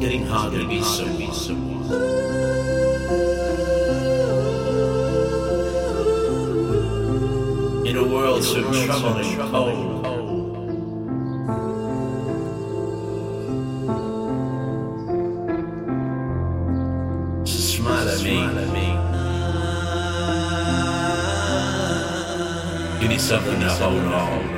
Getting harder to be someone. In a world so troubled and cold. So smile at me. You need something to hold on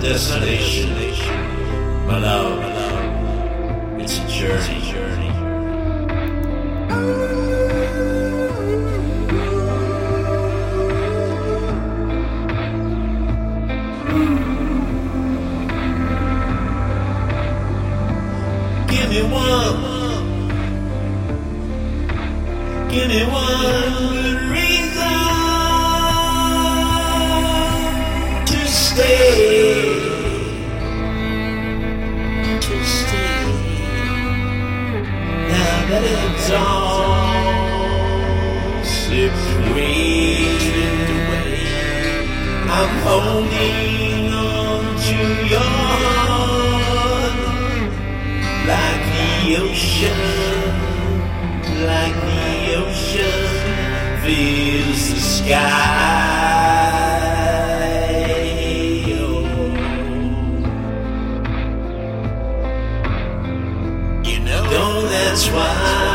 destination, my love. It's a journey. journey. Give me one. Give me one song slips away. I'm holding on to your heart like the ocean, like the ocean fills the sky. You know, that's why.